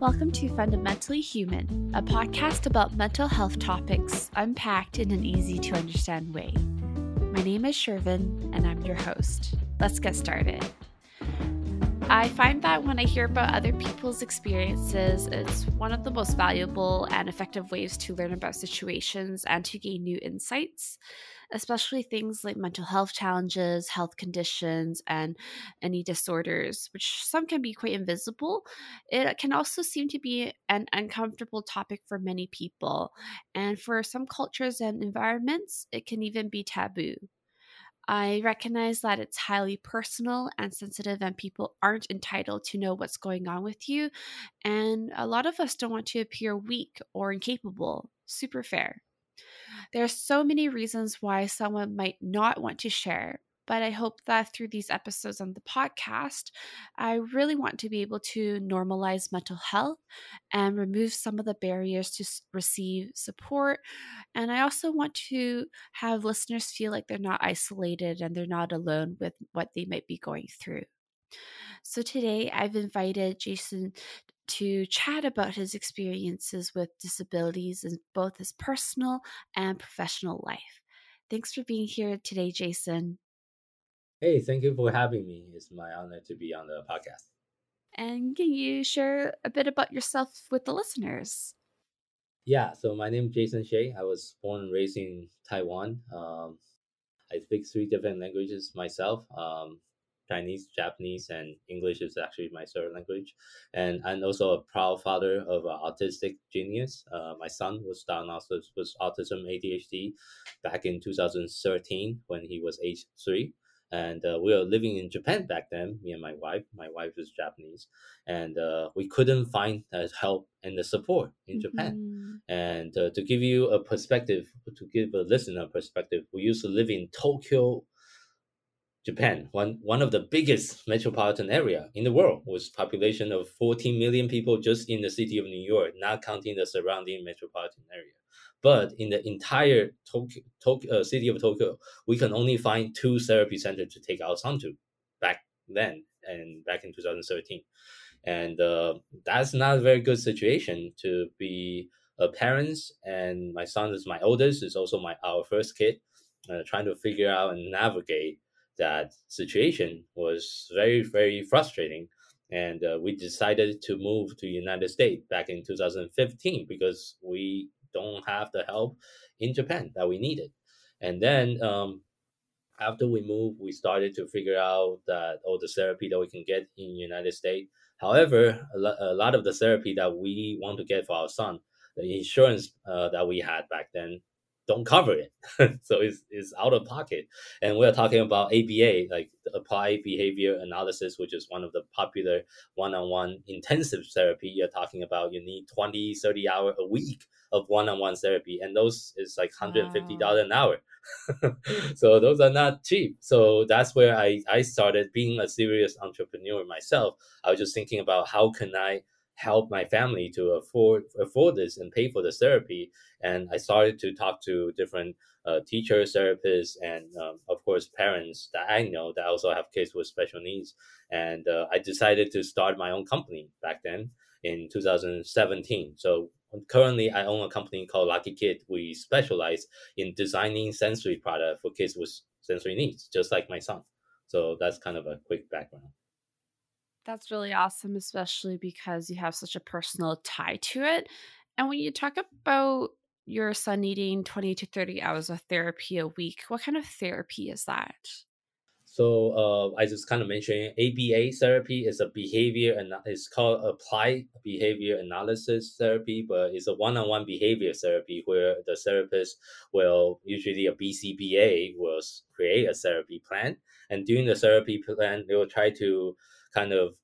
Welcome to Fundamentally Human, a podcast about mental health topics unpacked in an easy to understand way. My name is Shervin, and I'm your host. Let's get started. I find that when I hear about other people's experiences, it's one of the most valuable and effective ways to learn about situations and to gain new insights especially things like mental health challenges, health conditions, and any disorders, which some can be quite invisible. It can also seem to be an uncomfortable topic for many people. And for some cultures and environments, it can even be taboo. I recognize that it's highly personal and sensitive, and people aren't entitled to know what's going on with you. And a lot of us don't want to appear weak or incapable. Super fair. There are so many reasons why someone might not want to share, but I hope that through these episodes on the podcast, I really want to be able to normalize mental health and remove some of the barriers to receive support. And I also want to have listeners feel like they're not isolated and they're not alone with what they might be going through. So today I've invited Jason to chat about his experiences with disabilities in both his personal and professional life. Thanks for being here today, Jason. Hey, thank you for having me. It's my honor to be on the podcast. And can you share a bit about yourself with the listeners? Yeah, so my name is Jason Shea. I was born and raised in Taiwan. Um, I speak three different languages myself. Um, Chinese, Japanese, and English is actually my third language. And I'm also a proud father of an autistic genius. Uh, my son was diagnosed with autism ADHD back in 2013 when he was age three. And uh, we were living in Japan back then, me and my wife. My wife is Japanese. And uh, we couldn't find the help and the support in mm-hmm. Japan. And uh, to give you a perspective, to give a listener perspective, we used to live in Tokyo, Japan, one, one of the biggest metropolitan area in the world, with population of 14 million people just in the city of New York, not counting the surrounding metropolitan area. But in the entire Tokyo, Tokyo uh, city of Tokyo, we can only find two therapy centers to take our son to back then and back in 2013. And uh, that's not a very good situation to be a parents. And my son is my oldest, is also my our first kid, uh, trying to figure out and navigate that situation was very very frustrating. And uh, we decided to move to united states back in 2015 because we don't have the help in japan that we needed. And then um, after we moved we started to figure out that all the therapy that we can get in united states. However a, lo- a lot of the therapy that we want to get for our son the insurance uh, that we had back then don't cover it. so it's, it's out of pocket. And we're talking about ABA, like applied behavior analysis, which is one of the popular one-on-one intensive therapy. You're talking about you need 20, 30 hour a week of one-on-one therapy. And those is like $150 wow. an hour. so those are not cheap. So that's where I, I started being a serious entrepreneur myself. I was just thinking about how can I help my family to afford afford this and pay for the therapy. And I started to talk to different uh, teachers, therapists, and um, of course parents that I know that also have kids with special needs. And uh, I decided to start my own company back then in 2017. So currently, I own a company called Lucky Kid. We specialize in designing sensory product for kids with sensory needs, just like my son. So that's kind of a quick background. That's really awesome, especially because you have such a personal tie to it. And when you talk about your son needing 20 to 30 hours of therapy a week, what kind of therapy is that? So uh, I just kind of mentioned ABA therapy is a behavior and it's called applied behavior analysis therapy, but it's a one-on-one behavior therapy where the therapist will usually a BCBA will create a therapy plan, and during the therapy plan they will try to kind of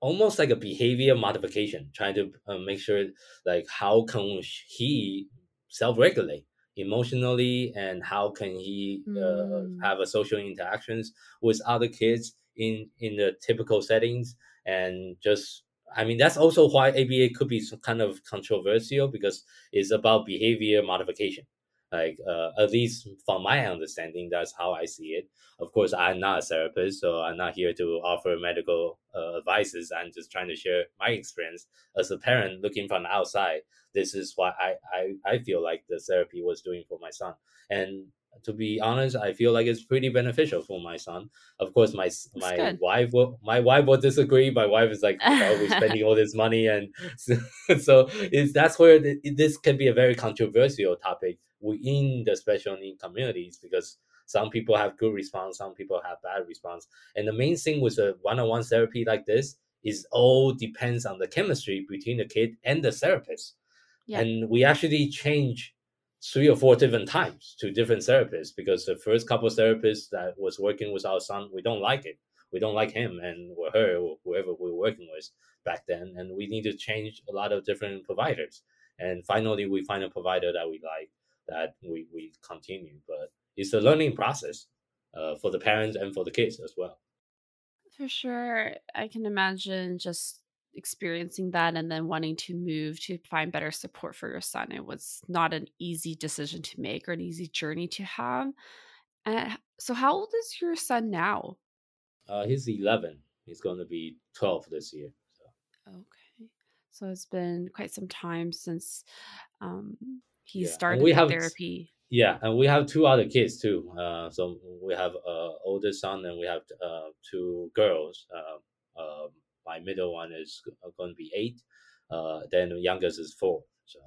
almost like a behavior modification, trying to uh, make sure like how can he self-regulate emotionally and how can he uh, mm. have a social interactions with other kids in in the typical settings and just I mean that's also why ABA could be some kind of controversial because it's about behavior modification Like uh, at least from my understanding, that's how I see it. Of course, I'm not a therapist, so I'm not here to offer medical uh, advices. I'm just trying to share my experience as a parent looking from the outside. This is what I, I, I feel like the therapy was doing for my son. And to be honest, I feel like it's pretty beneficial for my son. Of course, my my wife will my wife will disagree. My wife is like, "Are we spending all this money?" And so, so it's that's where the, this can be a very controversial topic within the special need communities because some people have good response, some people have bad response. And the main thing with a one-on-one therapy like this is all depends on the chemistry between the kid and the therapist. Yeah. And we actually change three or four different times to different therapists because the first couple of therapists that was working with our son, we don't like it. We don't like him and or her or whoever we were working with back then. And we need to change a lot of different providers. And finally, we find a provider that we like that we, we continue. But it's a learning process uh, for the parents and for the kids as well. For sure. I can imagine just experiencing that and then wanting to move to find better support for your son. It was not an easy decision to make or an easy journey to have. Uh, so, how old is your son now? Uh, he's 11. He's going to be 12 this year. So. Okay. So, it's been quite some time since um, he yeah. started we have, therapy. Yeah, and we have two other kids too. Uh, so we have uh older son and we have uh two girls. Uh, uh, my middle one is going to be eight. Uh, then the youngest is four. So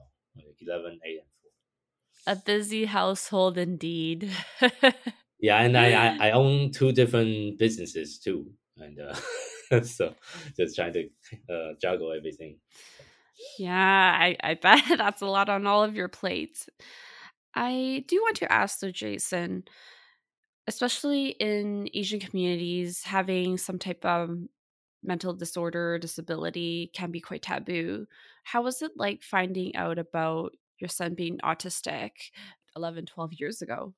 11, 8, and four. A busy household indeed. yeah, and I, I, I own two different businesses too, and uh, so just trying to uh, juggle everything. Yeah, I, I bet that's a lot on all of your plates. I do want to ask though, Jason, especially in Asian communities, having some type of mental disorder or disability can be quite taboo. How was it like finding out about your son being autistic 11, 12 years ago?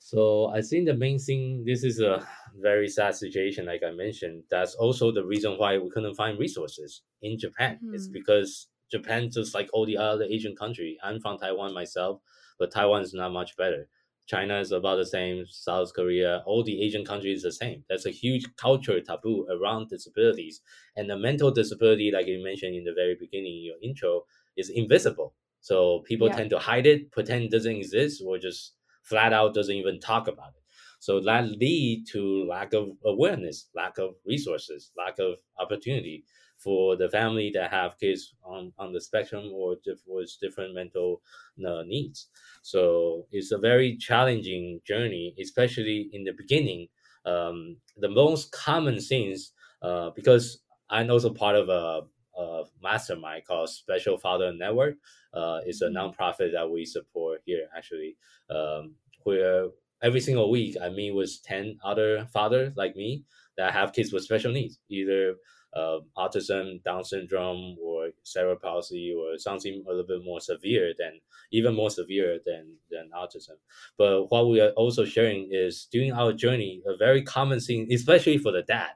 So I think the main thing, this is a very sad situation, like I mentioned. That's also the reason why we couldn't find resources in Japan. Mm-hmm. It's because Japan, just like all the other Asian country, I'm from Taiwan myself, but Taiwan is not much better. China is about the same, South Korea, all the Asian countries the same. There's a huge cultural taboo around disabilities. And the mental disability, like you mentioned in the very beginning in your intro, is invisible. So people yeah. tend to hide it, pretend it doesn't exist, or just flat out doesn't even talk about it. So that lead to lack of awareness, lack of resources, lack of opportunity for the family that have kids on, on the spectrum or with different mental uh, needs. So it's a very challenging journey, especially in the beginning. Um, the most common things, uh, because I'm also part of a, a mastermind called Special Father Network. Uh, it's a mm-hmm. nonprofit that we support here, actually, um, where every single week I meet with 10 other fathers like me that have kids with special needs, either uh, autism, Down syndrome, or cerebral palsy, or something a little bit more severe than even more severe than than autism. But what we are also sharing is during our journey, a very common thing, especially for the dad,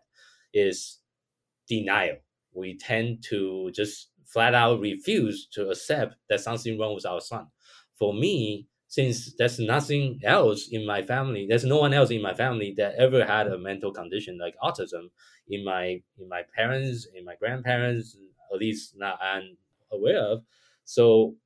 is denial. We tend to just flat out refuse to accept that something wrong with our son. For me, since there's nothing else in my family, there's no one else in my family that ever had a mental condition like autism. In my in my parents, in my grandparents, at least not I'm aware of. So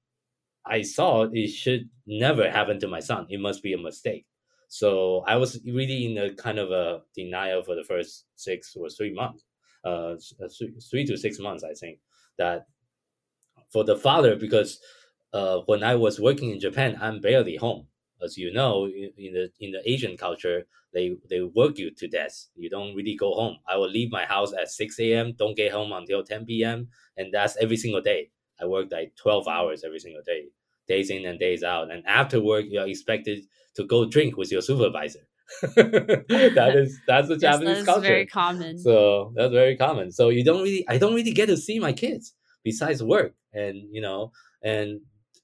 I thought it should never happen to my son. It must be a mistake. So I was really in a kind of a denial for the first six or three months, uh, three, three to six months, I think. That for the father, because uh, when I was working in Japan, I'm barely home. As you know, in the in the Asian culture, they they work you to death. You don't really go home. I will leave my house at six a.m. Don't get home until ten p.m. And that's every single day. I work like twelve hours every single day, days in and days out. And after work, you're expected to go drink with your supervisor. that is that's the Japanese yes, culture. Very common. So that's very common. So you don't really, I don't really get to see my kids besides work, and you know, and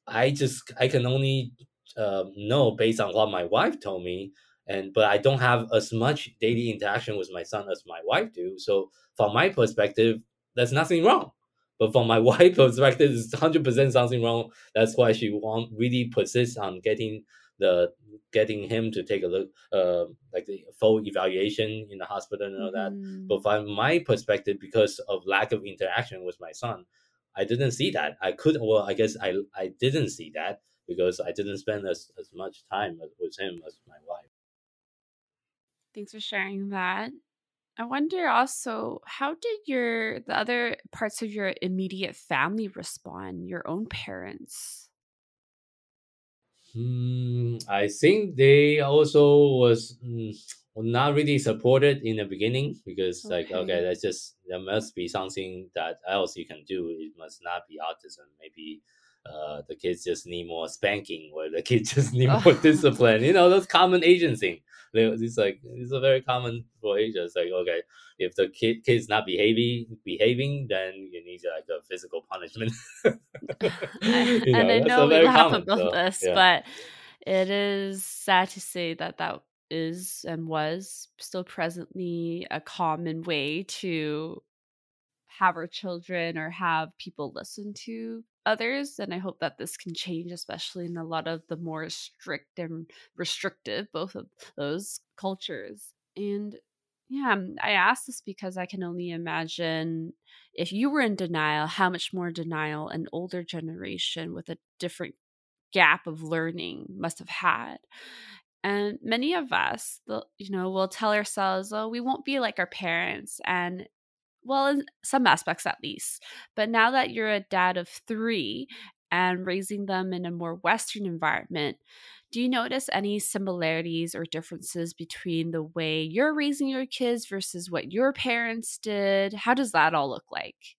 I just I can only uh, know based on what my wife told me, and but I don't have as much daily interaction with my son as my wife do. So from my perspective, there's nothing wrong. But from my wife perspective, it's hundred percent something wrong. That's why she want really persist on getting the getting him to take a look, uh, like the full evaluation in the hospital and all mm-hmm. that. But from my perspective, because of lack of interaction with my son, I didn't see that. I could, well, I guess I I didn't see that because I didn't spend as, as much time with him as my wife. Thanks for sharing that. I wonder also how did your the other parts of your immediate family respond, your own parents? Hmm, I think they also was mm, not really supported in the beginning because okay. like okay, that's just there must be something that else you can do. It must not be autism. Maybe uh, the kids just need more spanking or the kids just need more discipline. You know, those common Asian thing. It's like it's a very common for Asia. It's like okay, if the kid kid's not behaving behaving, then you need like a physical punishment. I, know, and I know we laugh common, about so, this, yeah. but it is sad to say that that is and was still presently a common way to have our children or have people listen to others and i hope that this can change especially in a lot of the more strict and restrictive both of those cultures. And yeah um, i ask this because i can only imagine if you were in denial how much more denial an older generation with a different gap of learning must have had. And many of us you know will tell ourselves oh we won't be like our parents and well, in some aspects at least. But now that you're a dad of three and raising them in a more Western environment, do you notice any similarities or differences between the way you're raising your kids versus what your parents did? How does that all look like?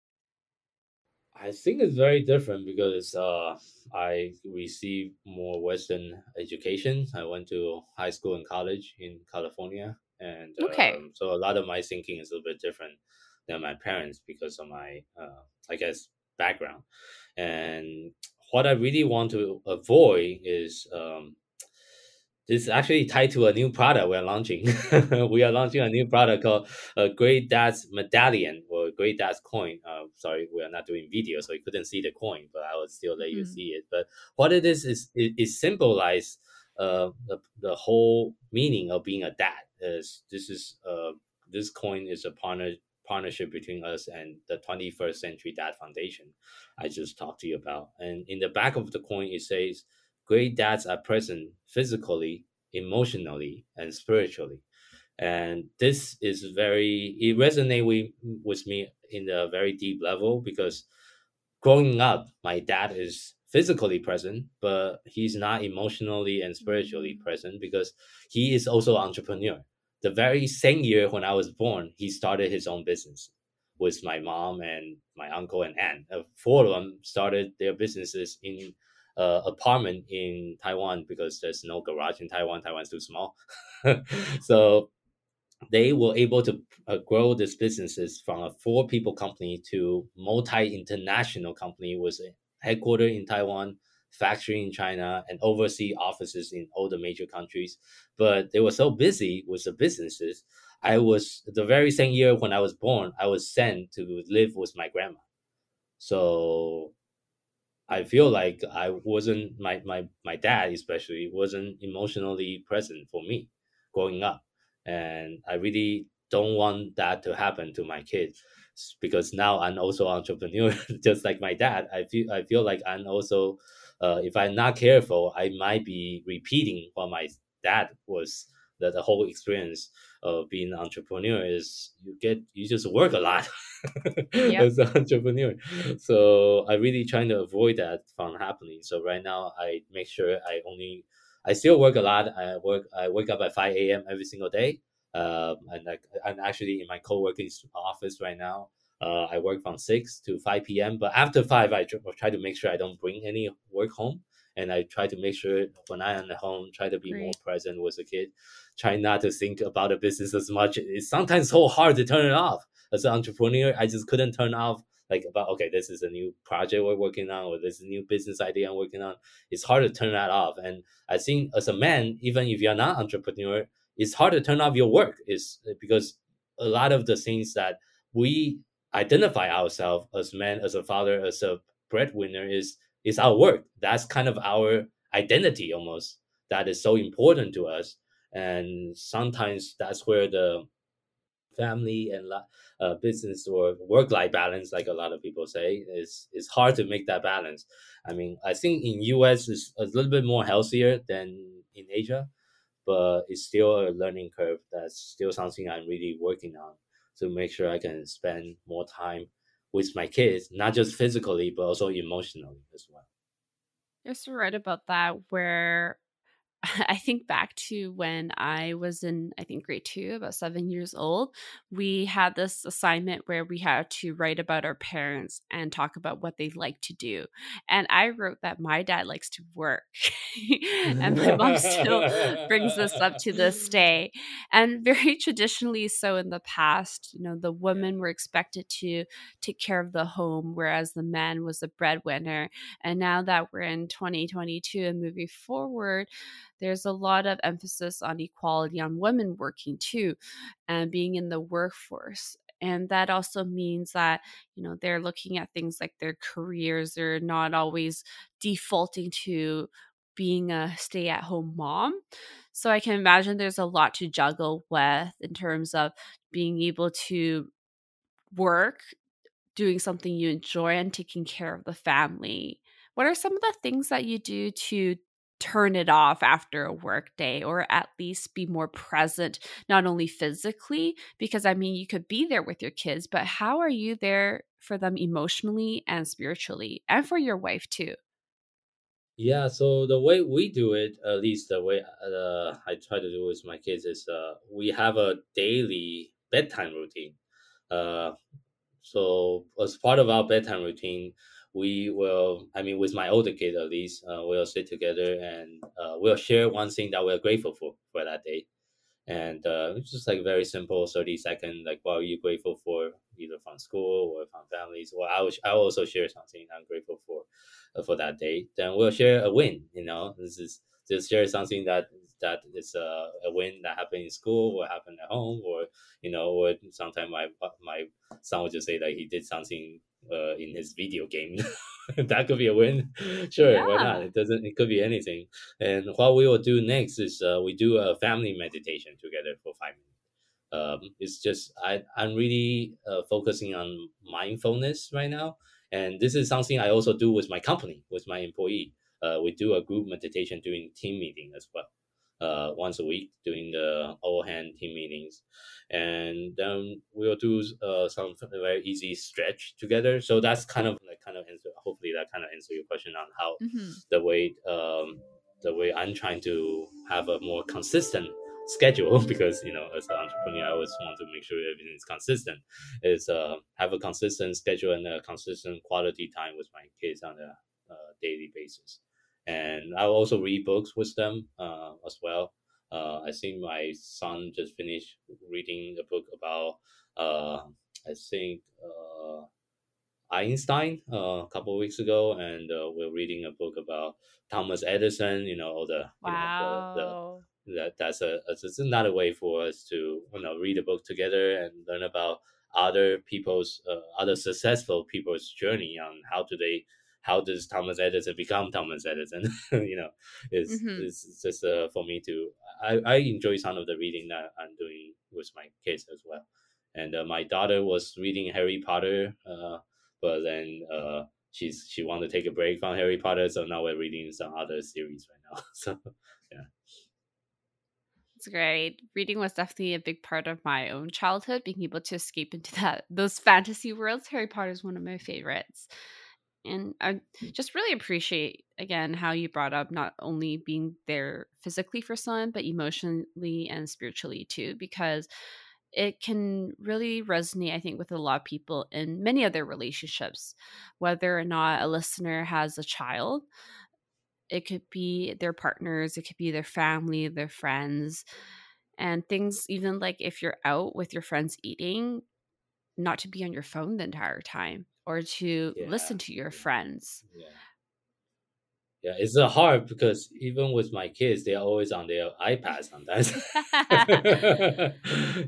I think it's very different because uh, I received more Western education. I went to high school and college in California, and okay. Um, so a lot of my thinking is a little bit different than my parents because of my uh, I guess background. And what I really want to avoid is um, this is actually tied to a new product we're launching. we are launching a new product called a Great Dad's Medallion or Great Dad's Coin. Uh, sorry, we are not doing video, so you couldn't see the coin, but I will still let you see it. But what it is is it, it symbolizes uh, the, the whole meaning of being a dad. Is this is uh, this coin is a partner partnership between us and the 21st Century Dad Foundation I just talked to you about. And in the back of the coin, it says, Great dads are present physically, emotionally, and spiritually. And this is very, it resonates with, with me in a very deep level because growing up, my dad is physically present, but he's not emotionally and spiritually mm. present because he is also an entrepreneur the very same year when I was born, he started his own business with my mom and my uncle and aunt. Uh, four of them started their businesses in uh, apartment in Taiwan because there's no garage in Taiwan. Taiwan's too small. so they were able to uh, grow these businesses from a four people company to multi international company with a headquarter in Taiwan, factory in China and overseas offices in all the major countries. But they were so busy with the businesses. I was the very same year when I was born, I was sent to live with my grandma. So I feel like I wasn't my my my dad especially wasn't emotionally present for me growing up, and I really don't want that to happen to my kids because now I'm also entrepreneur just like my dad. I feel I feel like I'm also uh, if I'm not careful, I might be repeating what my dad was. That the whole experience of being an entrepreneur is you get you just work a lot yep. as an entrepreneur. So I really trying to avoid that from happening. So right now I make sure I only I still work a lot. I work I wake up at five a.m. every single day. Um, and I, I'm actually in my co-working office right now. Uh, I work from 6 to 5 p.m. But after 5, I try to make sure I don't bring any work home. And I try to make sure when I am at home, try to be Great. more present with the kid. Try not to think about the business as much. It's sometimes so hard to turn it off. As an entrepreneur, I just couldn't turn off like about okay, this is a new project we're working on, or this is a new business idea I'm working on. It's hard to turn that off. And I think as a man, even if you're not entrepreneur, it's hard to turn off your work. Is because a lot of the things that we identify ourselves as men, as a father, as a breadwinner is is our work. That's kind of our identity almost. that is so important to us and sometimes that's where the family and uh, business or work life balance like a lot of people say is is hard to make that balance i mean i think in us is a little bit more healthier than in asia but it's still a learning curve that's still something i'm really working on to make sure i can spend more time with my kids not just physically but also emotionally as well. You're so right about that where I think back to when I was in, I think, grade two, about seven years old. We had this assignment where we had to write about our parents and talk about what they like to do. And I wrote that my dad likes to work. and my mom still brings this up to this day. And very traditionally, so in the past, you know, the women were expected to take care of the home, whereas the man was the breadwinner. And now that we're in 2022 and moving forward, there's a lot of emphasis on equality on women working too and being in the workforce and that also means that you know they're looking at things like their careers they're not always defaulting to being a stay at home mom. So i can imagine there's a lot to juggle with in terms of being able to work doing something you enjoy and taking care of the family. What are some of the things that you do to turn it off after a work day or at least be more present not only physically because i mean you could be there with your kids but how are you there for them emotionally and spiritually and for your wife too? Yeah so the way we do it at least the way uh, i try to do with my kids is uh, we have a daily bedtime routine. Uh, so as part of our bedtime routine we will i mean with my older kid at least uh, we'll sit together and uh, we'll share one thing that we're grateful for for that day. And uh, it's just like very simple 30 second like what are you grateful for either from school or from families? Or i will, I will also share something i'm grateful for uh, for that day. Then we'll share a win you know? This is just share something that that is a, a win that happened in school or happened at home or you know or sometimes my my son would just say that he did something uh, in his video game. that could be a win. Sure, yeah. why not? It doesn't. It could be anything. And what we will do next is uh, we do a family meditation together for five minutes. Um, it's just I I'm really uh, focusing on mindfulness right now, and this is something I also do with my company with my employee. Uh, we do a group meditation during team meeting as well uh, once a week during the all hand team meetings. And then we'll do uh, some very easy stretch together. So that's kind of like kind of answer. Hopefully that kind of answer your question on how mm-hmm. the way um, the way I'm trying to have a more consistent schedule because you know as an entrepreneur I always want to make sure everything is consistent. Is uh, have a consistent schedule and a consistent quality time with my kids on a uh, daily basis and I also read books with them uh, as well. Uh, I think my son just finished reading a book about uh, I think uh, Einstein uh, a couple weeks ago, and uh, we're reading a book about Thomas Edison. You know, all the wow. You know, the, the, that that's a it's another way for us to you know read a book together and learn about other people's uh, other successful people's journey on how do they how does Thomas Edison become Thomas Edison? you know, it's, mm-hmm. it's just uh, for me to I, I enjoy some of the reading that I'm doing with my kids as well. And uh, my daughter was reading Harry Potter, uh, but then uh, she's she wanted to take a break from Harry Potter, so now we're reading some other series right now. so yeah. It's great. Reading was definitely a big part of my own childhood, being able to escape into that those fantasy worlds. Harry Potter is one of my favorites. And I mm. just really appreciate again how you brought up not only being there physically for someone, but emotionally and spiritually too, because it can really resonate, I think, with a lot of people in many other relationships, whether or not a listener has a child. It could be their partners, it could be their family, their friends, and things even like if you're out with your friends eating, not to be on your phone the entire time or to yeah. listen to your friends. Yeah. Yeah, it's uh, hard because even with my kids, they're always on their iPad sometimes.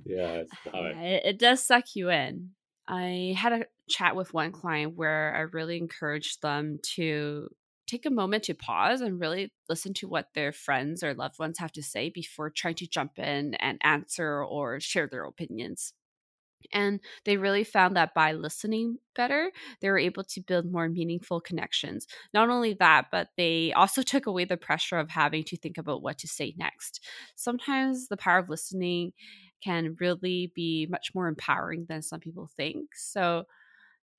yeah, it's hard. Yeah, it, it does suck you in. I had a chat with one client where I really encouraged them to take a moment to pause and really listen to what their friends or loved ones have to say before trying to jump in and answer or share their opinions. And they really found that by listening better, they were able to build more meaningful connections. Not only that, but they also took away the pressure of having to think about what to say next. Sometimes the power of listening can really be much more empowering than some people think. So,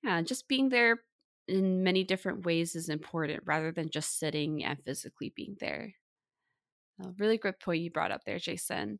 yeah, just being there in many different ways is important rather than just sitting and physically being there. A really good point you brought up there, Jason.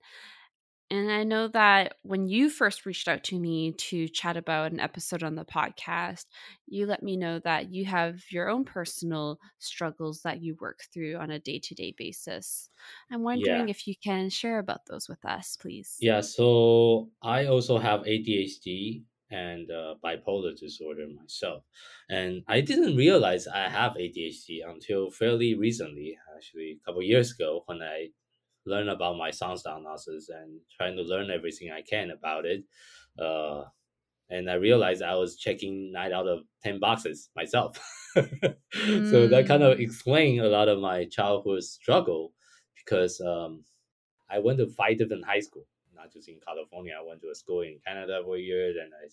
And I know that when you first reached out to me to chat about an episode on the podcast, you let me know that you have your own personal struggles that you work through on a day to day basis. I'm wondering yeah. if you can share about those with us, please. Yeah, so I also have ADHD and uh, bipolar disorder myself. And I didn't realize I have ADHD until fairly recently, actually, a couple years ago, when I learn about my sound diagnosis and trying to learn everything I can about it. Uh, and I realized I was checking nine out of 10 boxes myself. mm. So that kind of mm. explained a lot of my childhood struggle because um, I went to five different high school, not just in California. I went to a school in Canada for a year, then I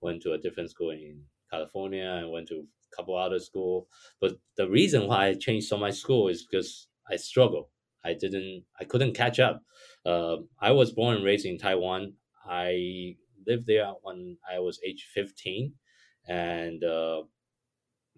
went to a different school in California and went to a couple other school. But the reason why I changed so much school is because I struggle I didn't, I couldn't catch up. Uh, I was born and raised in Taiwan. I lived there when I was age 15. And uh,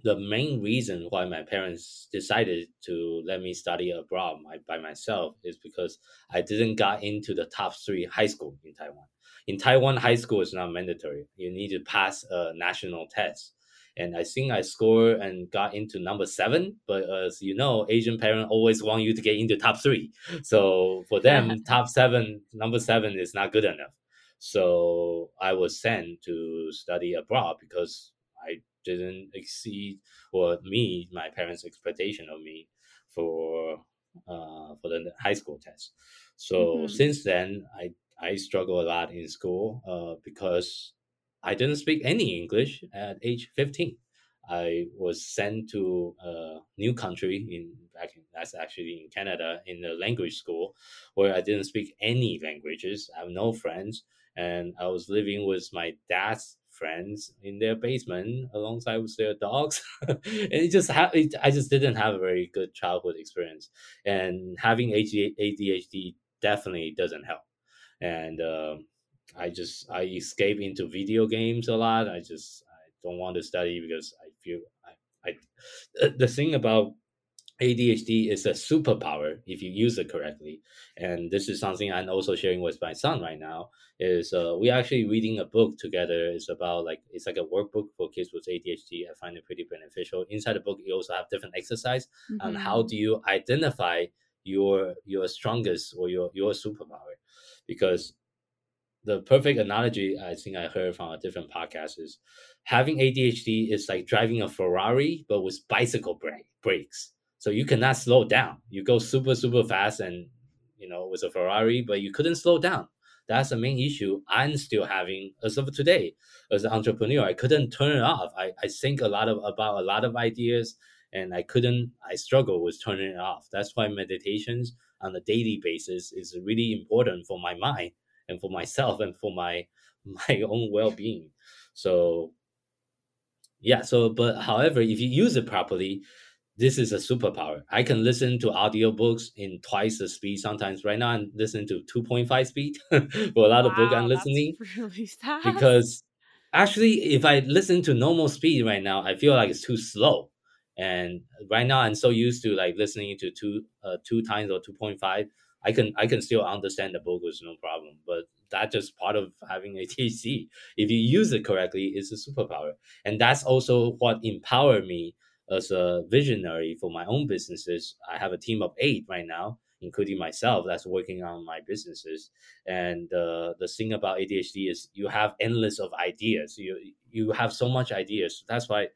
the main reason why my parents decided to let me study abroad my, by myself is because I didn't got into the top three high school in Taiwan. In Taiwan, high school is not mandatory. You need to pass a national test and I think I scored and got into number seven. But as you know, Asian parents always want you to get into top three. So for them, top seven, number seven is not good enough. So I was sent to study abroad because I didn't exceed or meet my parents' expectation of me for uh, for the high school test. So mm-hmm. since then, I I struggle a lot in school uh, because I didn't speak any English at age 15. I was sent to a new country in back in, that's actually in Canada in a language school where I didn't speak any languages. I have no friends, and I was living with my dad's friends in their basement alongside with their dogs. and it just ha- it, I just didn't have a very good childhood experience, and having ADHD definitely doesn't help. And um, I just I escape into video games a lot. I just I don't want to study because I feel I, I the thing about ADHD is a superpower if you use it correctly. And this is something I'm also sharing with my son right now. Is uh, we actually reading a book together. It's about like it's like a workbook for kids with ADHD. I find it pretty beneficial. Inside the book, you also have different exercise mm-hmm. on how do you identify your your strongest or your your superpower, because the perfect analogy I think I heard from a different podcast is having ADHD is like driving a Ferrari but with bicycle brake brakes. So you cannot slow down. You go super super fast and you know with a Ferrari, but you couldn't slow down. That's the main issue I'm still having as of today. As an entrepreneur, I couldn't turn it off. I, I think a lot of about a lot of ideas and I couldn't I struggle with turning it off. That's why meditations on a daily basis is really important for my mind and for myself and for my my own well-being. So yeah so but however if you use it properly this is a superpower. I can listen to audiobooks in twice the speed sometimes. Right now i'm listening to 2.5 speed for a lot wow, of book i'm listening really because actually if i listen to normal speed right now i feel like it's too slow. And right now i'm so used to like listening to two uh, two times or 2.5 I can I can still understand the with no problem. But that's just part of having a TC. If you use it correctly, it's a superpower. And that's also what empowered me as a visionary for my own businesses. I have a team of eight right now, including myself, that's working on my businesses. And uh, the thing about ADHD is you have endless of ideas. You you have so much ideas. That's why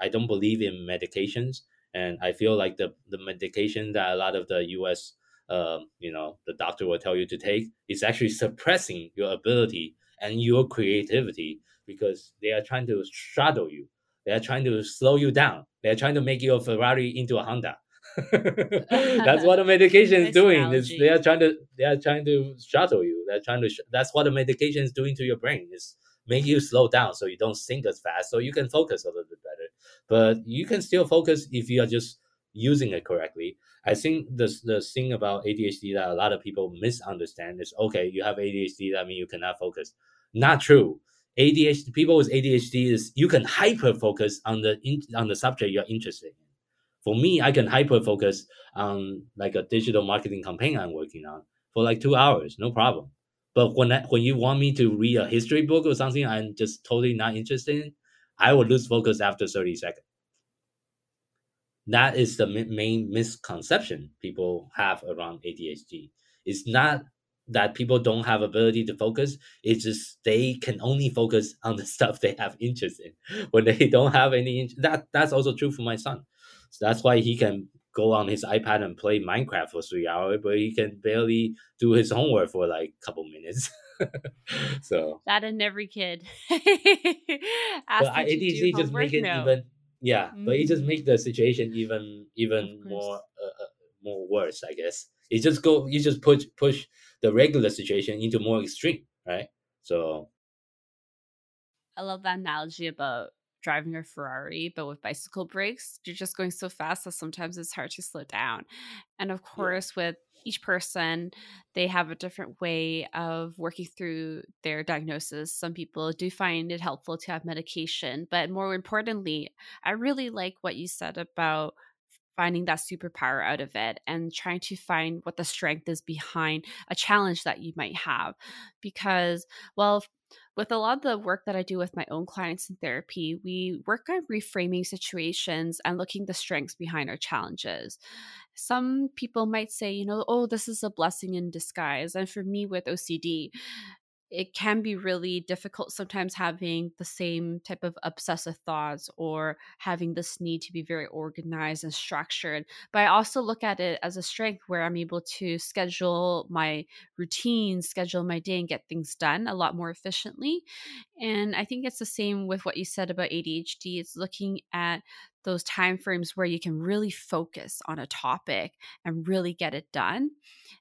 I don't believe in medications. And I feel like the, the medication that a lot of the US um, you know the doctor will tell you to take is actually suppressing your ability and your creativity because they are trying to straddle you They are trying to slow you down. They are trying to make your Ferrari into a Honda. that's what the medication is doing. Is they are trying to they are trying to shuttle you. They're trying to. Sh- that's what the medication is doing to your brain. Is make you slow down so you don't think as fast, so you can focus a little bit better. But you can still focus if you are just using it correctly. I think the the thing about ADHD that a lot of people misunderstand is okay, you have ADHD, that means you cannot focus. Not true. ADHD people with ADHD is you can hyper focus on the on the subject you're interested in. For me, I can hyper focus on like a digital marketing campaign I'm working on for like two hours, no problem. But when I, when you want me to read a history book or something I'm just totally not interested in, I will lose focus after 30 seconds. That is the main misconception people have around ADHD. It's not that people don't have ability to focus. It's just they can only focus on the stuff they have interest in. When they don't have any that that's also true for my son. So that's why he can go on his iPad and play Minecraft for three hours, but he can barely do his homework for like a couple minutes. so that in every kid. but ADHD just make it no. even yeah, mm. but it just makes the situation even even more uh, uh, more worse, I guess. It just go you just push push the regular situation into more extreme, right? So I love that analogy about driving a Ferrari, but with bicycle brakes, you're just going so fast that sometimes it's hard to slow down. And of course, yeah. with each person, they have a different way of working through their diagnosis. Some people do find it helpful to have medication, but more importantly, I really like what you said about finding that superpower out of it and trying to find what the strength is behind a challenge that you might have because well with a lot of the work that I do with my own clients in therapy, we work on reframing situations and looking the strengths behind our challenges. Some people might say, you know, oh, this is a blessing in disguise. And for me with OCD, it can be really difficult sometimes having the same type of obsessive thoughts or having this need to be very organized and structured. But I also look at it as a strength where I'm able to schedule my routine, schedule my day, and get things done a lot more efficiently. And I think it's the same with what you said about ADHD. It's looking at those time frames where you can really focus on a topic and really get it done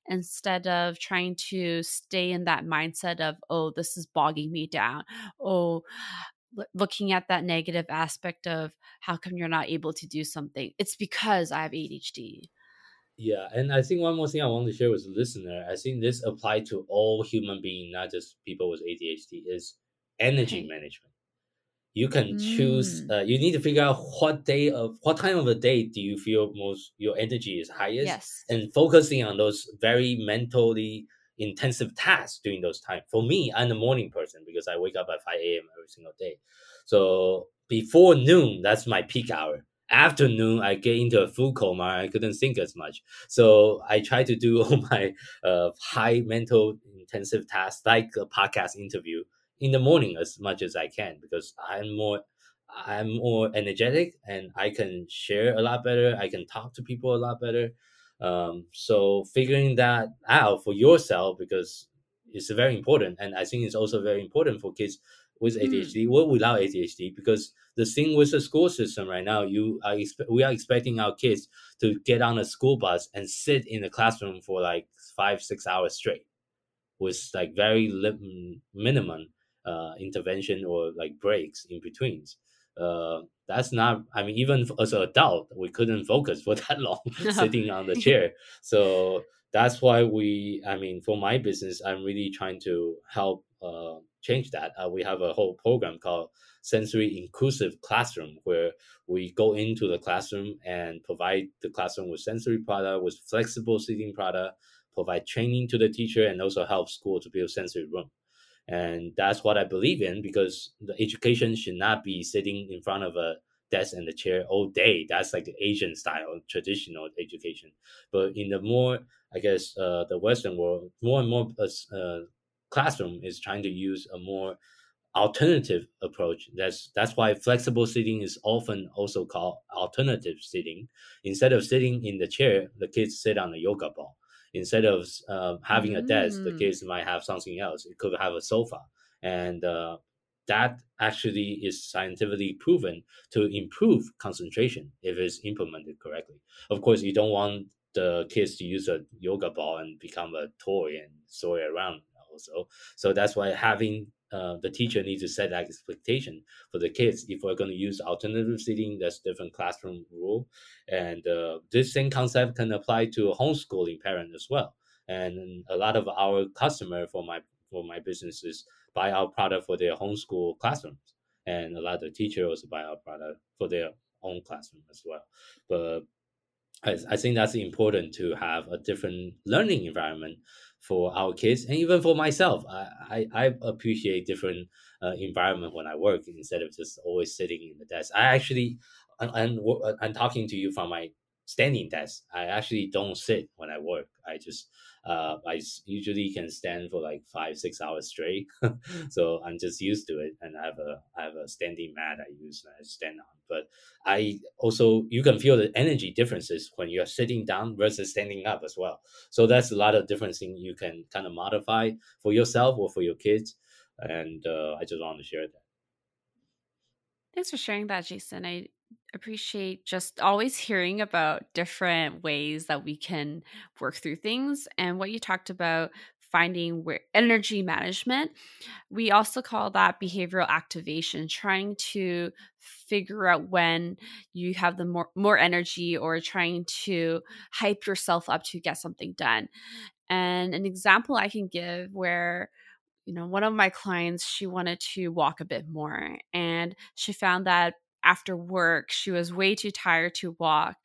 instead of trying to stay in that mindset of oh this is bogging me down. Oh looking at that negative aspect of how come you're not able to do something? It's because i have adhd yeah and i think one more thing i want to share with the listener i think this applies to all human beings not just people with adhd is energy okay. management you can choose mm. uh, you need to figure out what day of what time of the day do you feel most your energy is highest yes. and focusing on those very mentally intensive tasks during those times for me i'm a morning person because i wake up at 5 a.m every single day. So before noon that's my peak hour. Afternoon i get into a full coma i couldn't think as much. So i try to do all my uh, high mental intensive tasks like a podcast interview in the morning as much as I can because I'm more I'm more energetic and I can share a lot better. I can talk to people a lot better. Um, so figuring that out for yourself because it's very important, and I think it's also very important for kids with ADHD mm. or without ADHD because the thing with the school system right now, you are expe- we are expecting our kids to get on a school bus and sit in the classroom for like five six hours straight with like very li- minimum uh, intervention or like breaks in betweens. Uh, that's not. I mean, even as an adult, we couldn't focus for that long sitting on the chair. So that's why we. I mean, for my business, I'm really trying to help uh, change that. Uh, we have a whole program called sensory inclusive classroom where we go into the classroom and provide the classroom with sensory product with flexible seating product provide training to the teacher and also help school to build sensory room and that's what I believe in because the education should not be sitting in front of a desk and a chair all day. That's like the Asian style, traditional education. But in the more, I guess, uh, the Western world, more and more uh, uh, classroom is trying to use a more alternative approach. That's that's why flexible sitting is often also called alternative sitting. Instead of sitting in the chair, the kids sit on the yoga ball instead of um, having a desk, the mm. kids might have something else. It could have a sofa, and uh, that actually is scientifically proven to improve concentration if it's implemented correctly. Of course, you don't want the kids to use a yoga ball and become a toy and throw it around also. So that's why having uh, the teacher needs to set that expectation for the kids. If we're going to use alternative seating, that's different classroom rule, and uh, this same concept can apply to homeschooling parent as well. And a lot of our customer for my for my businesses buy our product for their homeschool classrooms, and a lot of teachers also buy our product for their own classroom as well. But I, I think that's important to have a different learning environment for our kids and even for myself. I, I, I appreciate different uh, environment when I work instead of just always sitting in the desk. I actually, and I'm talking to you from my standing desk. I actually don't sit when I work. I just uh, I usually can stand for like five six hours straight. so I'm just used to it, and I have a I have a standing mat I use and I stand on. But I also you can feel the energy differences when you're sitting down versus standing up as well. So that's a lot of different things you can kind of modify for yourself or for your kids. And uh, I just want to share that. Thanks for sharing that, Jason. I appreciate just always hearing about different ways that we can work through things and what you talked about finding where energy management. We also call that behavioral activation trying to figure out when you have the more more energy or trying to hype yourself up to get something done. And an example i can give where you know one of my clients she wanted to walk a bit more and she found that after work, she was way too tired to walk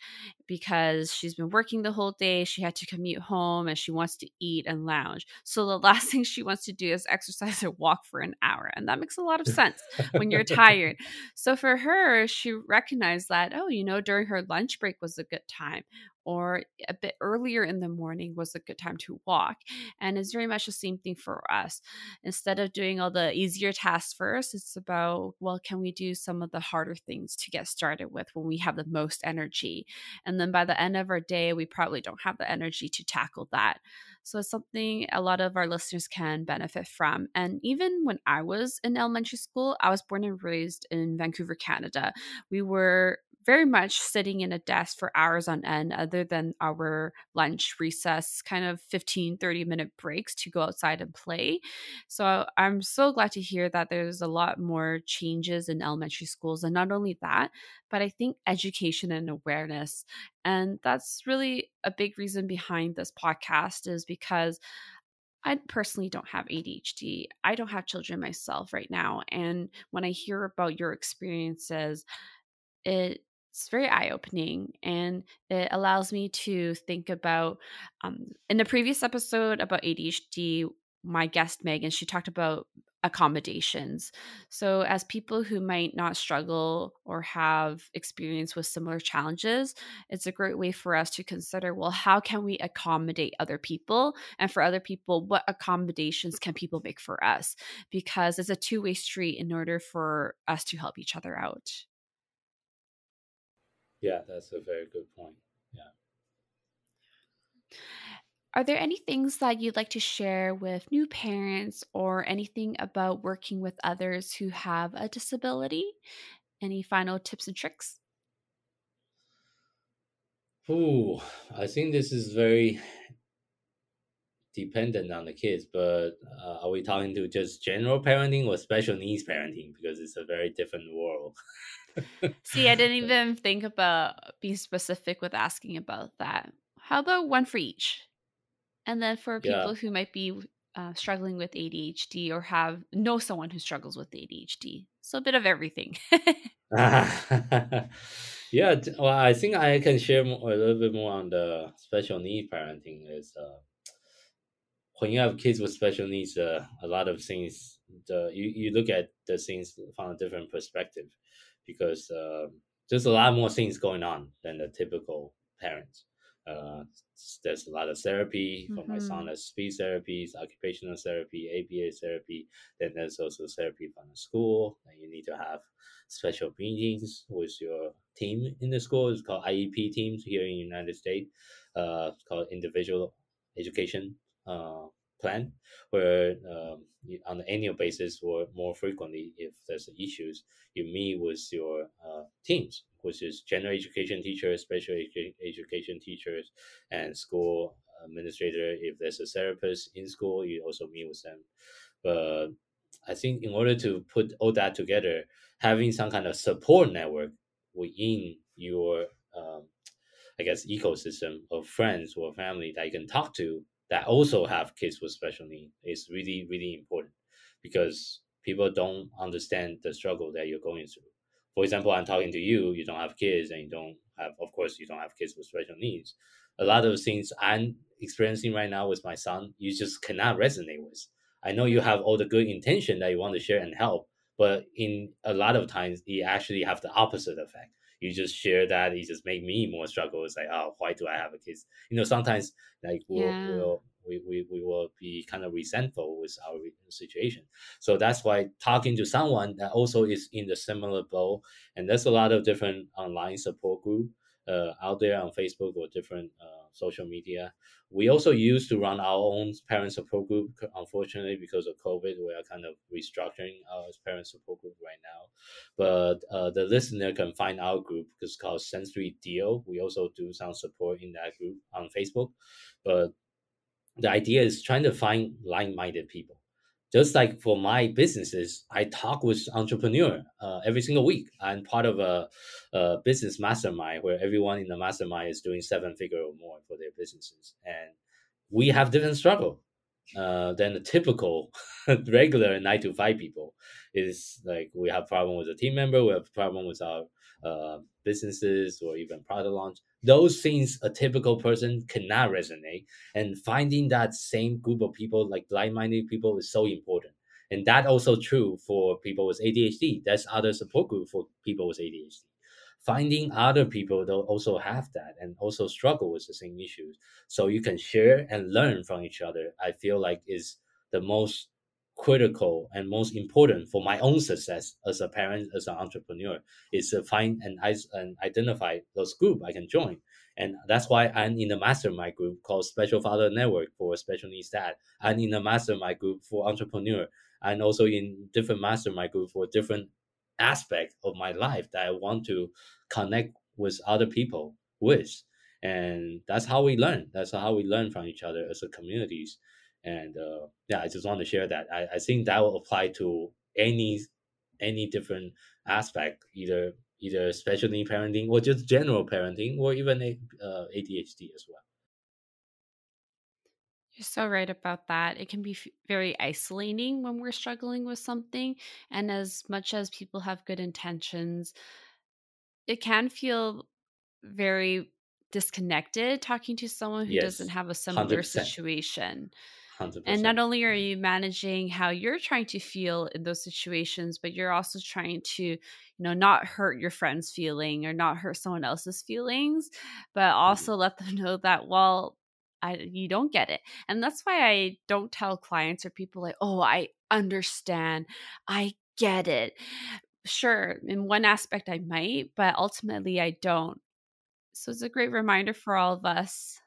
because she's been working the whole day. She had to commute home and she wants to eat and lounge. So the last thing she wants to do is exercise or walk for an hour. And that makes a lot of sense when you're tired. So for her, she recognized that, oh, you know, during her lunch break was a good time or a bit earlier in the morning was a good time to walk. And it's very much the same thing for us. Instead of doing all the easier tasks first, it's about, well, can we do some of the harder things to get started with when we have the most energy? And then by the end of our day, we probably don't have the energy to tackle that. So it's something a lot of our listeners can benefit from. And even when I was in elementary school, I was born and raised in Vancouver, Canada. We were very much sitting in a desk for hours on end other than our lunch recess kind of 15 30 minute breaks to go outside and play so i'm so glad to hear that there's a lot more changes in elementary schools and not only that but i think education and awareness and that's really a big reason behind this podcast is because I personally don't have ADHD. I don't have children myself right now. And when I hear about your experiences, it it's very eye opening and it allows me to think about. Um, in the previous episode about ADHD, my guest Megan, she talked about accommodations. So, as people who might not struggle or have experience with similar challenges, it's a great way for us to consider well, how can we accommodate other people? And for other people, what accommodations can people make for us? Because it's a two way street in order for us to help each other out. Yeah, that's a very good point. Yeah. Are there any things that you'd like to share with new parents or anything about working with others who have a disability? Any final tips and tricks? Ooh, I think this is very dependent on the kids, but uh, are we talking to just general parenting or special needs parenting? Because it's a very different world. See, I didn't even think about being specific with asking about that. How about one for each? And then for people yeah. who might be uh, struggling with ADHD or have know someone who struggles with ADHD. So a bit of everything. yeah, well, I think I can share a little bit more on the special need parenting. Is uh, when you have kids with special needs, uh, a lot of things the you, you look at the things from a different perspective because uh, there's a lot more things going on than the typical parents. Uh, there's a lot of therapy for mm-hmm. my son. Mm-hmm. There's speech therapies, occupational therapy, ABA therapy. Then there's also therapy from the school. And you need to have special meetings with your team in the school. It's called IEP teams here in the United States. Uh, it's called individual education uh, plan where um, on an annual basis or more frequently if there's issues you meet with your uh, teams which is general education teachers special edu- education teachers and school administrator. If there's a therapist in school you also meet with them. But i think in order to put all that together having some kind of support network within your um, i guess ecosystem of friends or family that you can talk to that also have kids with special needs is really really important because people don't understand the struggle that you're going through. For example i'm talking to you you don't have kids and you don't have of course you don't have kids with special needs. A lot of things i'm experiencing right now with my son you just cannot resonate with. I know you have all the good intention that you want to share and help but in a lot of times it actually have the opposite effect you just share that it just make me more struggle. It's like oh why do i have a kid you know sometimes like we'll, yeah. we'll we, we, we will be kind of resentful with our situation. So that's why talking to someone that also is in the similar boat and there's a lot of different online support group uh, out there on facebook or different uh, social media. We also used to run our own parent support group. Unfortunately, because of COVID, we are kind of restructuring our parent support group right now. But uh, the listener can find our group. It's called Sensory Deal. We also do some support in that group on Facebook. But the idea is trying to find like-minded people just like for my businesses, I talk with entrepreneur uh, every single week. I'm part of a, a, business mastermind where everyone in the mastermind is doing seven figure or more for their businesses, and we have different struggle uh, than the typical regular nine to five people. Is like we have problem with a team member, we have problem with our uh, businesses or even product launch those things a typical person cannot resonate. And finding that same group of people like like-minded people is so important. And that also true for people with adhd that's other support group for people with adhd finding other people that also have that and also struggle with the same issues. So you can share and learn from each other. I feel like is the most critical and most important for my own success as a parent, as an entrepreneur, is to find and, and identify those group I can join. And that's why I'm in the mastermind group called Special Father Network for special needs dad. I'm in the mastermind group for entrepreneur. and also in different mastermind group for different aspect of my life that I want to connect with other people with. And that's how we learn. That's how we learn from each other as a communities. And uh, yeah, I just want to share that. I, I think that will apply to any any different aspect, either either special need parenting or just general parenting or even uh, ADHD as well. You're so right about that. It can be f- very isolating when we're struggling with something. And as much as people have good intentions, it can feel very disconnected talking to someone who yes, doesn't have a similar 100%. situation. 100%. And not only are you managing how you're trying to feel in those situations, but you're also trying to, you know, not hurt your friend's feeling or not hurt someone else's feelings, but mm-hmm. also mm-hmm. let them know that, well, I, you don't get it. And that's why I don't tell clients or people like, oh, I understand. I get it. Sure, in one aspect I might, but ultimately I don't. So it's a great reminder for all of us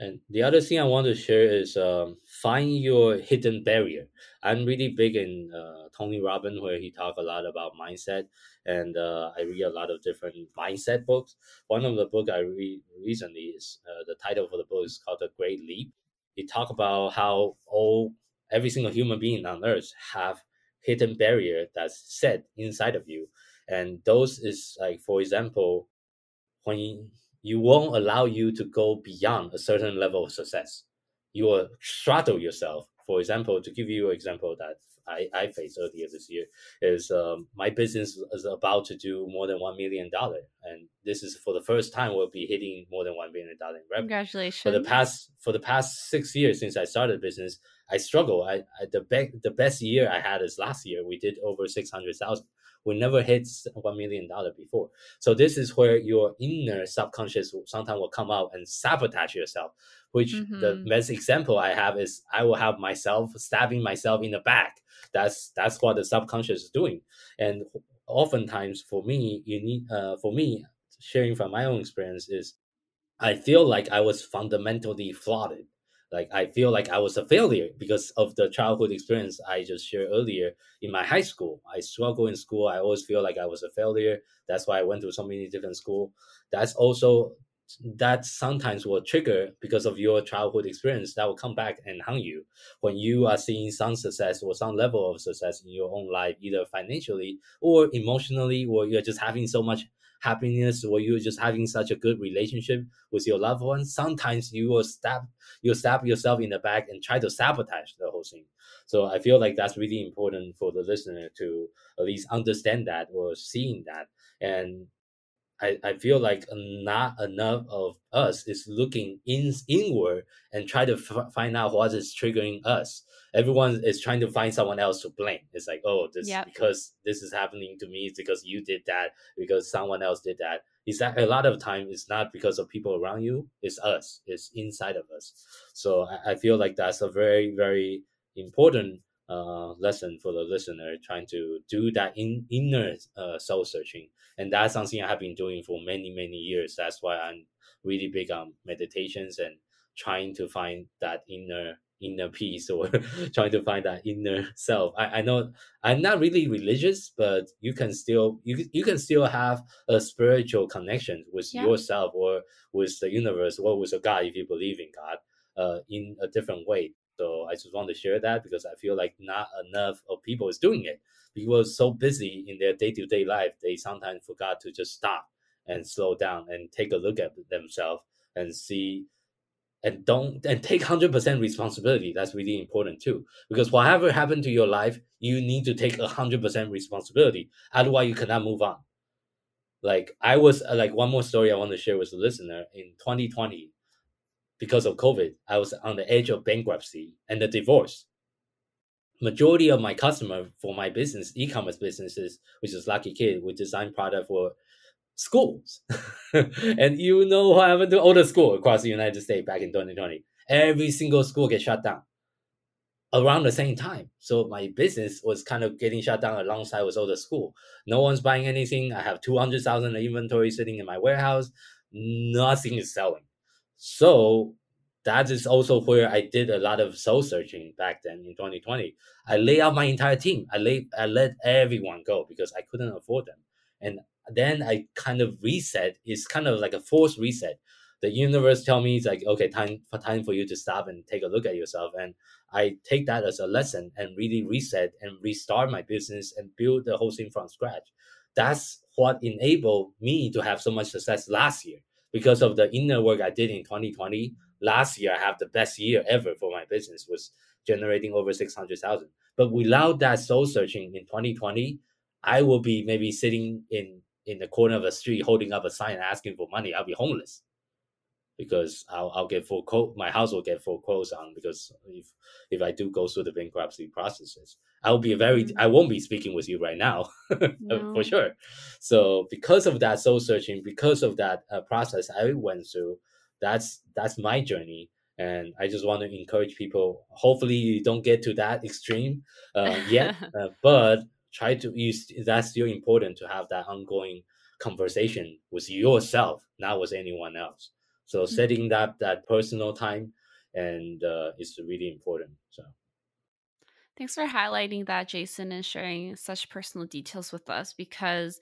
and the other thing I want to share is um, find your hidden barrier. I'm really big in uh, Tony Robbins, where he talk a lot about mindset, and uh, I read a lot of different mindset books. One of the book I read recently is uh, the title of the book is called The Great Leap. He talk about how all every single human being on earth have hidden barrier that's set inside of you, and those is like for example, when you won't allow you to go beyond a certain level of success. You will throttle yourself. For example, to give you an example that I, I faced earlier this year is um, my business is about to do more than one million dollar, and this is for the first time we'll be hitting more than one million dollar in revenue. Congratulations! For the past for the past six years since I started business, I struggle. I, I the be- the best year I had is last year. We did over six hundred thousand we never hit one million dollar before. So this is where your inner subconscious sometimes will come out and sabotage yourself. Which mm-hmm. the best example I have is I will have myself stabbing myself in the back. That's that's what the subconscious is doing. And oftentimes for me, you need uh, for me sharing from my own experience is I feel like I was fundamentally flawed like I feel like I was a failure because of the childhood experience I just shared earlier in my high school. I struggle in school. I always feel like I was a failure. That's why I went to so many different school. That's also that sometimes will trigger because of your childhood experience that will come back and haunt you when you are seeing some success or some level of success in your own life either financially or emotionally or you're just having so much happiness or you're just having such a good relationship with your loved ones sometimes you will stab you stab yourself in the back and try to sabotage the whole thing so i feel like that's really important for the listener to at least understand that or seeing that and I, I feel like not enough of us is looking in inward and try to f- find out what is triggering us. Everyone is trying to find someone else to blame. It's like, oh, this yep. because this is happening to me. It's because you did that. Because someone else did that. Is that a lot of time it's not because of people around you. It's us. It's inside of us. So I, I feel like that's a very very important uh, lesson for the listener trying to do that in inner uh, soul searching and that's something i have been doing for many many years that's why i'm really big on meditations and trying to find that inner inner peace or trying to find that inner self I, I know i'm not really religious but you can still you, you can still have a spiritual connection with yeah. yourself or with the universe or with a god if you believe in god uh, in a different way so I just want to share that because I feel like not enough of people is doing it. People are so busy in their day to day life, they sometimes forgot to just stop and slow down and take a look at themselves and see and don't and take 100% responsibility. That's really important too. Because whatever happened to your life you need to take 100% responsibility. Otherwise you cannot move on. Like i was uh, like one more story i want to share with the listener. In 2020 because of COVID, I was on the edge of bankruptcy and the divorce. Majority of my customer for my business, e-commerce businesses, which is Lakikid, we design product for schools. and you know what happened to all the school across the United States back in 2020. Every single school get shut down around the same time. So my business was kind of getting shut down alongside with all the school. No one's buying anything. I have 200,000 inventory sitting in my warehouse. Nothing is selling. So that is also where I did a lot of soul searching back then in 2020. I laid out my entire team. I laid I let everyone go because I couldn't afford them. And then I kind of reset. It's kind of like a forced reset. The universe tell me it's like okay, time for time for you to stop and take a look at yourself. And I take that as a lesson and really reset and restart my business and build the whole thing from scratch. That's what enabled me to have so much success last year because of the inner work I did in 2020. Last year, I have the best year ever for my business, was generating over 600,000. But without that soul searching in 2020, I will be maybe sitting in in the corner of a street holding up a sign asking for money. I'll be homeless because I'll, I'll get foreclosed. My house will get full foreclosed on because if if I do go through the bankruptcy processes, I'll be very. Mm-hmm. I won't be speaking with you right now, no. for sure. So because of that soul searching, because of that uh, process I went through, that's that's my journey. And I just want to encourage people. Hopefully, you don't get to that extreme uh, yet, uh, but try to use. That's still important to have that ongoing conversation with yourself, not with anyone else. So mm-hmm. setting that that personal time and uh, is really important. So. Thanks for highlighting that, Jason, and sharing such personal details with us because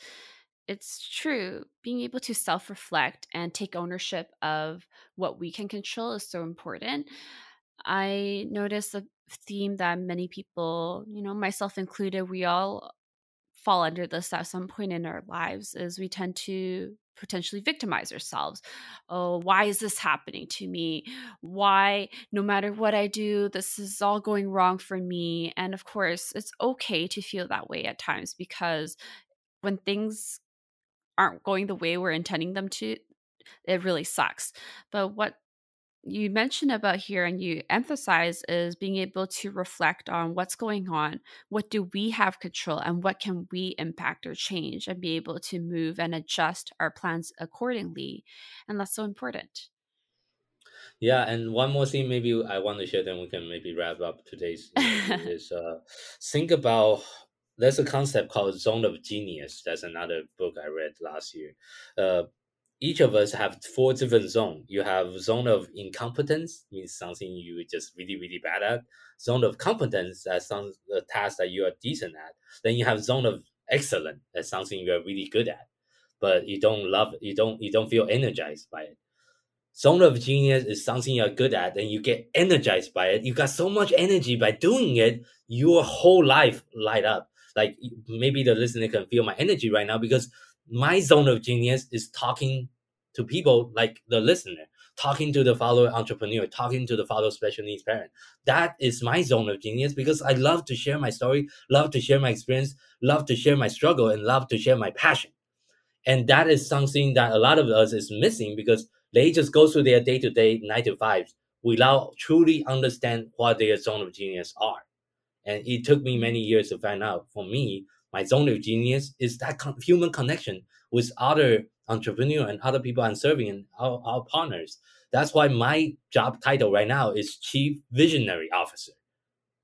it's true. Being able to self reflect and take ownership of what we can control is so important. I noticed a theme that many people, you know, myself included, we all fall under this at some point in our lives is we tend to potentially victimize ourselves. Oh, why is this happening to me? Why, no matter what I do, this is all going wrong for me? And of course, it's okay to feel that way at times because when things aren't going the way we're intending them to, it really sucks. But what you mentioned about here and you emphasize is being able to reflect on what's going on what do we have control and what can we impact or change and be able to move and adjust our plans accordingly and that's so important. Yeah and one more thing maybe i want to share then we can maybe wrap up today's is uh, think about there's a concept called zone of genius. That's another book i read last year. Uh, each of us have four different zones. You have zone of incompetence, means something you just really, really bad at. Zone of competence, that's some the task that you are decent at. Then you have zone of excellent, that's something you are really good at, but you don't love. You don't you don't feel energized by it. Zone of genius is something you're good at, and you get energized by it. You got so much energy by doing it, your whole life light up. Like maybe the listener can feel my energy right now because my zone of genius is talking to people like the listener, talking to the fellow entrepreneur, talking to the fellow special needs parent. That is my zone of genius because I love to share my story, love to share my experience, love to share my struggle, and love to share my passion. And that is something that a lot of us is missing because they just go through their day to day nine to fives without truly understand what their zone of genius are. And it took me many years to find out. For me, my zone of genius is that con- human connection with other entrepreneur and other people I'm serving and our, our partners. That's why my job title right now is Chief Visionary Officer.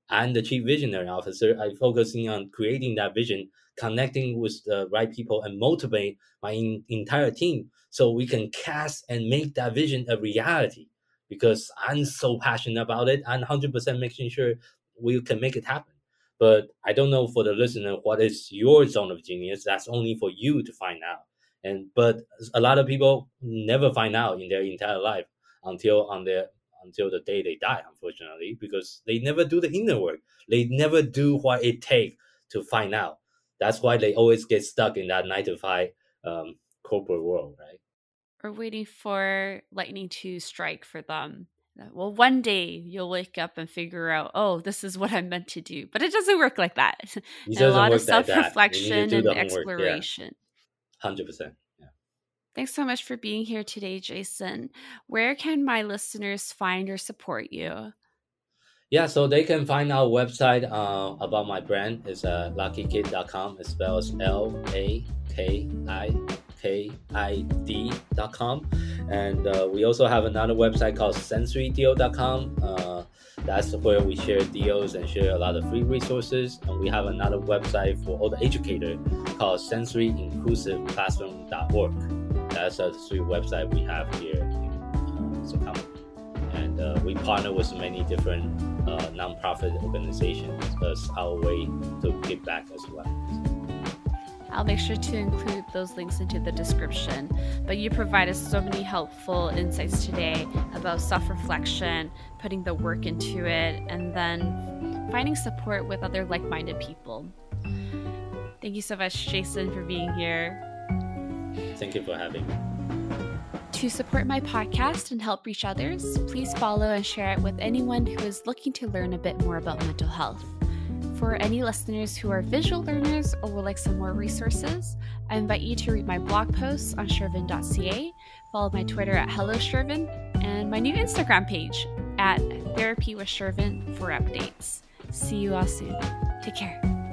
I'm the Chief Visionary Officer. I'm focusing on creating that vision, connecting with the right people, and motivate my in, entire team so we can cast and make that vision a reality. Because I'm so passionate about it, I'm 100% making sure we can make it happen. But I don't know for the listener what is your zone of genius. That's only for you to find out. And but a lot of people never find out in their entire life until on their until the day they die, unfortunately, because they never do the inner work. They never do what it takes to find out. That's why they always get stuck in that nine to five um, corporate world, right? Or waiting for lightning to strike for them well, one day you'll wake up and figure out, oh, this is what I'm meant to do. But it doesn't work like that. A lot of self reflection and exploration. Hundred percent. Yeah. Thanks so much for being here today, Jason. Where can my listeners find or support you? Yeah, so they can find our website uh, about my brand. It's uh, lakikid.com. It spells L A K I K-I-D.com. And uh, we also have another website called sensorydeal.com. Uh, that's where we share deals and share a lot of free resources. And we have another website for all the educators called sensoryinclusiveclassroom.org. That's the three website we have here in uh, And uh, we partner with many different uh, nonprofit organizations as our way to give back as well. I'll make sure to include those links into the description. But you provided so many helpful insights today about self reflection, putting the work into it, and then finding support with other like minded people. Thank you so much, Jason, for being here. Thank you for having me. To support my podcast and help reach others, please follow and share it with anyone who is looking to learn a bit more about mental health. For any listeners who are visual learners or would like some more resources, I invite you to read my blog posts on shervin.ca, follow my Twitter at Hello Shervin, and my new Instagram page at Therapy with Shervin for updates. See you all soon. Take care.